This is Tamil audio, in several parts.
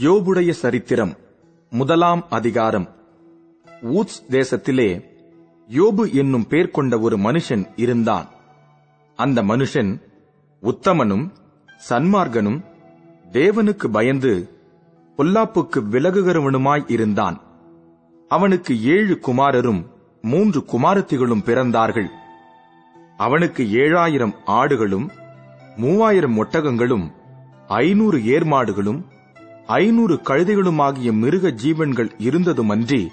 யோபுடைய சரித்திரம் முதலாம் அதிகாரம். ஊத்ஸ் தேசத்திலே யோபு என்னும் பேர் கொண்ட ஒரு மனுஷன் இருந்தான். அந்த மனுஷன் உத்தமனும் சன்மார்கனும் தேவனுக்கு பயந்து பொல்லாப்புக்கு விலகுகிறவனுமாய் இருந்தான். அவனுக்கு ஏழு குமாரரும் மூன்று குமாரத்திகளும் பிறந்தார்கள். அவனுக்கு ஏழாயிரம் ஆடுகளும் மூவாயிரம் ஒட்டகங்களும் ஐநூறு ஏர்மாடுகளும் ஐநூறு கழுதைகளுமாகிய மிருக ஜீவன்கள் இருந்ததுமன்றி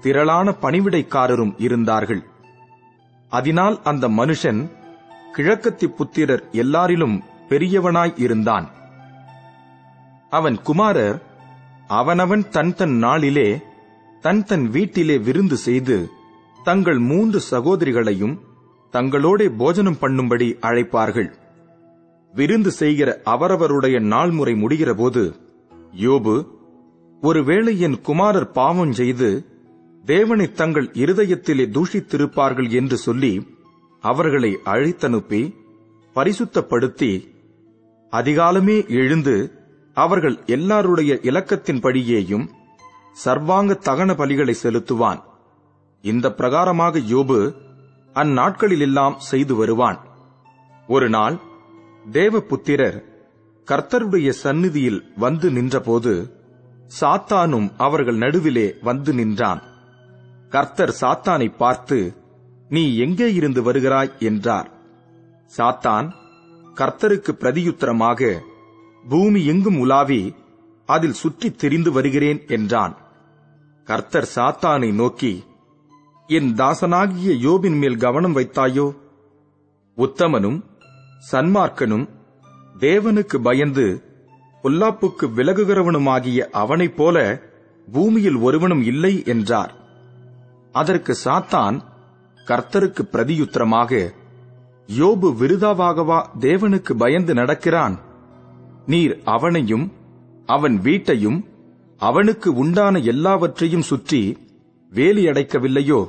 திரளான பணிவிடைக்காரரும் இருந்தார்கள். அதனால் அந்த மனுஷன் கிழக்கத்தி புத்திரர் எல்லாரிலும் பெரியவனாய் இருந்தான். அவன் குமாரர் அவனவன் தன் தன் நாளிலே தன் தன் வீட்டிலே விருந்து செய்து தங்கள் மூன்று சகோதரிகளையும் தங்களோடே போஜனம் பண்ணும்படி அழைப்பார்கள். விருந்து செய்கிற அவரவருடைய நாள் முறை முடிகிறபோது யோபு ஒருவேளை என் குமாரர் பாவம் செய்து தேவனை தங்கள் இருதயத்திலே தூஷித்திருப்பார்கள் என்று சொல்லி அவர்களை அழைத்தனுப்பி பரிசுத்தப்படுத்தி அதிகாலமே எழுந்து அவர்கள் எல்லாருடைய இலக்கத்தின்படியேயும் சர்வாங்க தகன பலிகளை செலுத்துவான். இந்த பிரகாரமாக யோபு அந்நாட்களிலெல்லாம் செய்து வருவான். ஒரு நாள் தேவபுத்திரர் கர்த்தருடைய சந்நிதியில் வந்து நின்றபோது சாத்தானும் அவர்கள் நடுவிலே வந்து நின்றான். கர்த்தர் சாத்தானை பார்த்து நீ எங்கே இருந்து வருகிறாய்? என்றார். சாத்தான் கர்த்தருக்கு பிரதியுத்தரமாக பூமி எங்கும் உலாவி அதில் சுற்றித் திரிந்து வருகிறேன் என்றான். கர்த்தர் சாத்தானை நோக்கி என் தாசனாகிய யோபின் மேல் கவனம் வைத்தாயோ? உத்தமனும் சன்மார்க்கனும் தேவனுக்கு பயந்து பொல்லாப்புக்கு விலகுகிறவனுமாகிய அவனைப் போல பூமியில் ஒருவனும் இல்லை என்றார். அதற்கு சாத்தான் கர்த்தருக்கு பிரதியுத்தரமாக யோபு விருதாவாகவா தேவனுக்கு பயந்து நடக்கிறான்? நீர் அவனையும் அவன் வீட்டையும் அவனுக்கு உண்டான எல்லாவற்றையும் சுற்றி வேலியடைக்கவில்லையோ?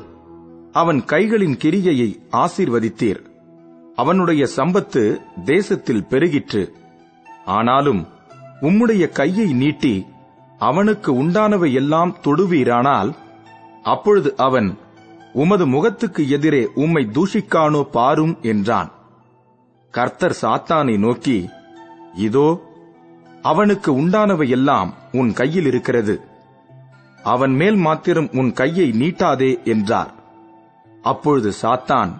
அவன் கைகளின் கிரியையை ஆசீர்வதித்தீர். அவனுடைய சம்பத்து தேசத்தில் பெருகிற்று. ஆனாலும் உம்முடைய கையை நீட்டி அவனுக்கு உண்டானவை எல்லாம் தொடுவீரானால் அப்பொழுது அவன் உமது முகத்துக்கு எதிரே உம்மை தூஷிக்கானோ பாரும் என்றான். கர்த்தர் சாத்தானை நோக்கி இதோ அவனுக்கு உண்டானவை எல்லாம் உன் கையில் இருக்கிறது. அவன் மேல் மாத்திரம் உன் கையை நீட்டாதே என்றார். அப்பொழுது சாத்தான்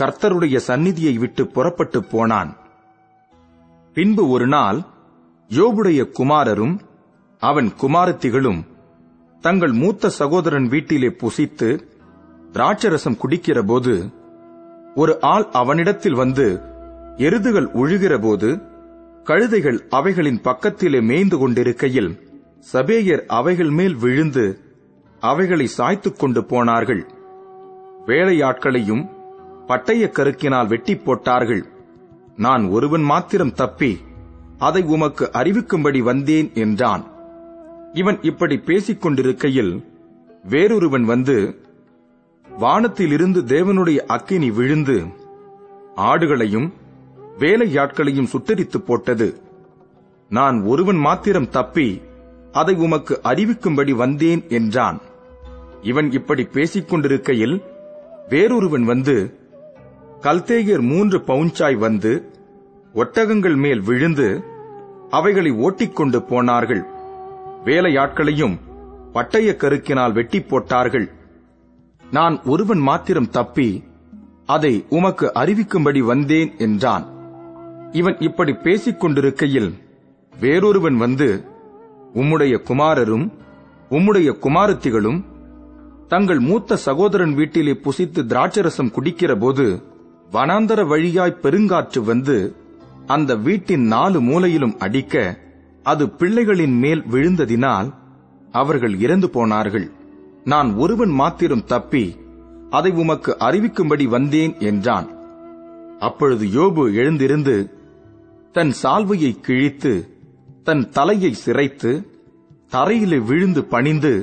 கர்த்தருடைய சந்நிதியை விட்டு புறப்பட்டு போனான். பின்பு ஒரு நாள் யோபுடைய குமாரரும் அவன் குமாரத்திகளும் தங்கள் மூத்த சகோதரன் வீட்டிலே புசித்து திராட்சரசம் குடிக்கிறபோது ஒரு ஆள் அவனிடத்தில் வந்து எருதுகள் உழுகிறபோது கழுதைகள் அவைகளின் பக்கத்திலே மேய்ந்து கொண்டிருக்கையில் சபேயர் அவைகள் மேல் விழுந்து அவைகளை சாய்த்துக் கொண்டு போனார்கள். வேலையாட்களையும் பட்டய கருக்கினால் வெட்டி போட்டார்கள். நான் ஒருவன் மாத்திரம் தப்பி அதை உமக்கு அறிவிக்கும்படி வந்தேன் என்றான். இவன் இப்படி பேசிக் கொண்டிருக்கையில் வேறொருவன் வந்து வானத்திலிருந்து தேவனுடைய அக்கினி விழுந்து ஆடுகளையும் வேலையாட்களையும் சுட்டரித்து போட்டது. நான் ஒருவன் மாத்திரம் தப்பி அதை உமக்கு அறிவிக்கும்படி வந்தேன் என்றான். இவன் இப்படி பேசிக் கொண்டிருக்கையில் வேறொருவன் வந்து கல்தேயர் மூன்று பவுஞ்சாய் வந்து ஒட்டகங்கள் மேல் விழுந்து அவைகளை ஓட்டிக்கொண்டு போனார்கள். வேலையாட்களையும் பட்டய கருக்கினால் வெட்டி போட்டார்கள். நான் ஒருவன் மாத்திரம் தப்பி அதை உமக்கு அறிவிக்கும்படி வந்தேன் என்றான். இவன் இப்படி பேசிக் கொண்டிருக்கையில் வேறொருவன் வந்து உம்முடைய குமாரரும் உம்முடைய குமாரத்திகளும் தங்கள் மூத்த சகோதரன் வீட்டிலே புசித்து திராட்சரசம் குடிக்கிறபோது வனாந்தர வழியாய் பெருங்காற்று வந்து அந்த வீட்டின் நாலு மூலையிலும் அடிக்க அது பிள்ளைகளின் மேல் விழுந்ததினால் அவர்கள் இறந்து போனார்கள். நான் ஒருவன் மாத்திரம் தப்பி அதை உமக்கு அறிவிக்கும்படி வந்தேன் என்றான். அப்பொழுது யோபு எழுந்திருந்து தன் சால்வையை கிழித்து தன் தலையை சிரைத்து தரையிலே விழுந்து பணிந்து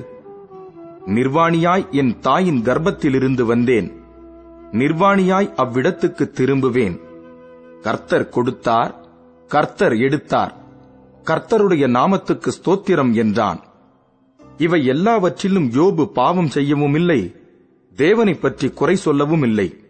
நிர்வாணியாய் என் தாயின் கர்ப்பத்திலிருந்து வந்தேன். நிர்வாணியாய் அவ்விடத்துக்கு திரும்புவேன். கர்த்தர் கொடுத்தார் கர்த்தர் எடுத்தார். கர்த்தருடைய நாமத்துக்கு ஸ்தோத்திரம் என்றான். இவை எல்லாவற்றிலும் யோபு பாவம் செய்யவும் இல்லை தேவனைப் பற்றி குறை சொல்லவும் இல்லை